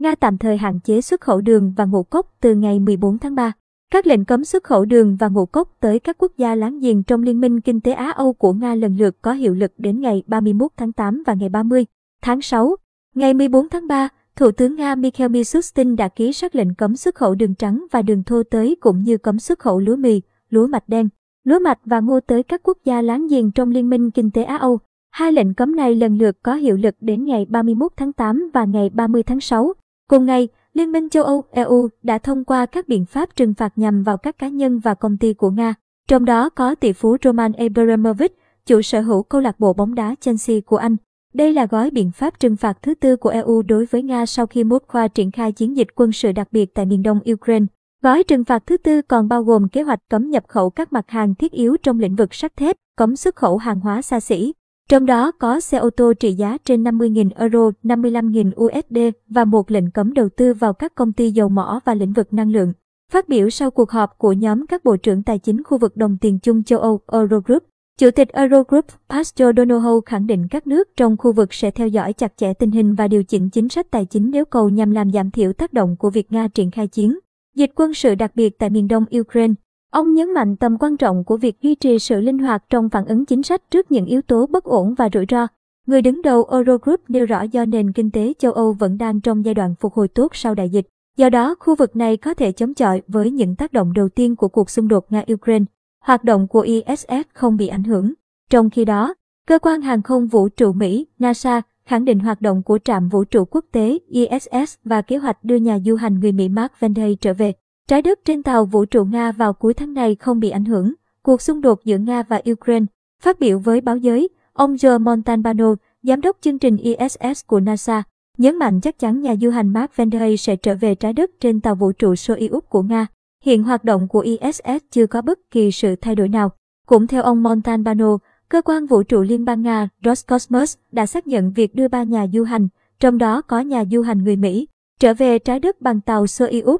Nga tạm thời hạn chế xuất khẩu đường và ngũ cốc từ ngày 14 tháng 3. Các lệnh cấm xuất khẩu đường và ngũ cốc tới các quốc gia láng giềng trong Liên minh Kinh tế Á-Âu của Nga lần lượt có hiệu lực đến ngày 31 tháng 8 và ngày 30 tháng 6. Ngày 14 tháng 3, Thủ tướng Nga Mikhail Mishustin đã ký sắc lệnh cấm xuất khẩu đường trắng và đường thô tới cũng như cấm xuất khẩu lúa mì, lúa mạch đen, lúa mạch và ngô tới các quốc gia láng giềng trong Liên minh Kinh tế Á-Âu. Hai lệnh cấm này lần lượt có hiệu lực đến ngày 31 tháng 8 và ngày 30 tháng 6. Cùng ngày, Liên minh châu Âu EU đã thông qua các biện pháp trừng phạt nhằm vào các cá nhân và công ty của Nga, trong đó có tỷ phú Roman Abramovich, chủ sở hữu câu lạc bộ bóng đá Chelsea của Anh. Đây là gói biện pháp trừng phạt thứ tư của EU đối với Nga sau khi Moscow triển khai chiến dịch quân sự đặc biệt tại miền đông Ukraine. Gói trừng phạt thứ tư còn bao gồm kế hoạch cấm nhập khẩu các mặt hàng thiết yếu trong lĩnh vực sắt thép, cấm xuất khẩu hàng hóa xa xỉ. Trong đó có xe ô tô trị giá trên 50.000 euro, 55.000 USD và một lệnh cấm đầu tư vào các công ty dầu mỏ và lĩnh vực năng lượng. Phát biểu sau cuộc họp của nhóm các bộ trưởng tài chính khu vực đồng tiền chung châu Âu Eurogroup, Chủ tịch Eurogroup Pastor Donohoe khẳng định các nước trong khu vực sẽ theo dõi chặt chẽ tình hình và điều chỉnh chính sách tài chính nếu cầu nhằm làm giảm thiểu tác động của việc Nga triển khai chiến. Dịch quân sự đặc biệt tại miền đông Ukraine. Ông nhấn mạnh tầm quan trọng của việc duy trì sự linh hoạt trong phản ứng chính sách trước những yếu tố bất ổn và rủi ro. Người đứng đầu Eurogroup nêu rõ do nền kinh tế châu Âu vẫn đang trong giai đoạn phục hồi tốt sau đại dịch. Do đó, khu vực này có thể chống chọi với những tác động đầu tiên của cuộc xung đột Nga-Ukraine hoạt động của ISS không bị ảnh hưởng. Trong khi đó, cơ quan hàng không vũ trụ Mỹ NASA khẳng định hoạt động của trạm vũ trụ quốc tế ISS và kế hoạch đưa nhà du hành người Mỹ Mark Vande trở về. Trái đất trên tàu vũ trụ Nga vào cuối tháng này không bị ảnh hưởng. Cuộc xung đột giữa Nga và Ukraine. Phát biểu với báo giới, ông Joe Montalbano, giám đốc chương trình ISS của NASA, nhấn mạnh chắc chắn nhà du hành Mark Vande sẽ trở về trái đất trên tàu vũ trụ Soyuz của Nga. Hiện hoạt động của ISS chưa có bất kỳ sự thay đổi nào. Cũng theo ông Montalbano, cơ quan vũ trụ Liên bang Nga Roscosmos đã xác nhận việc đưa ba nhà du hành, trong đó có nhà du hành người Mỹ, trở về trái đất bằng tàu Soyuz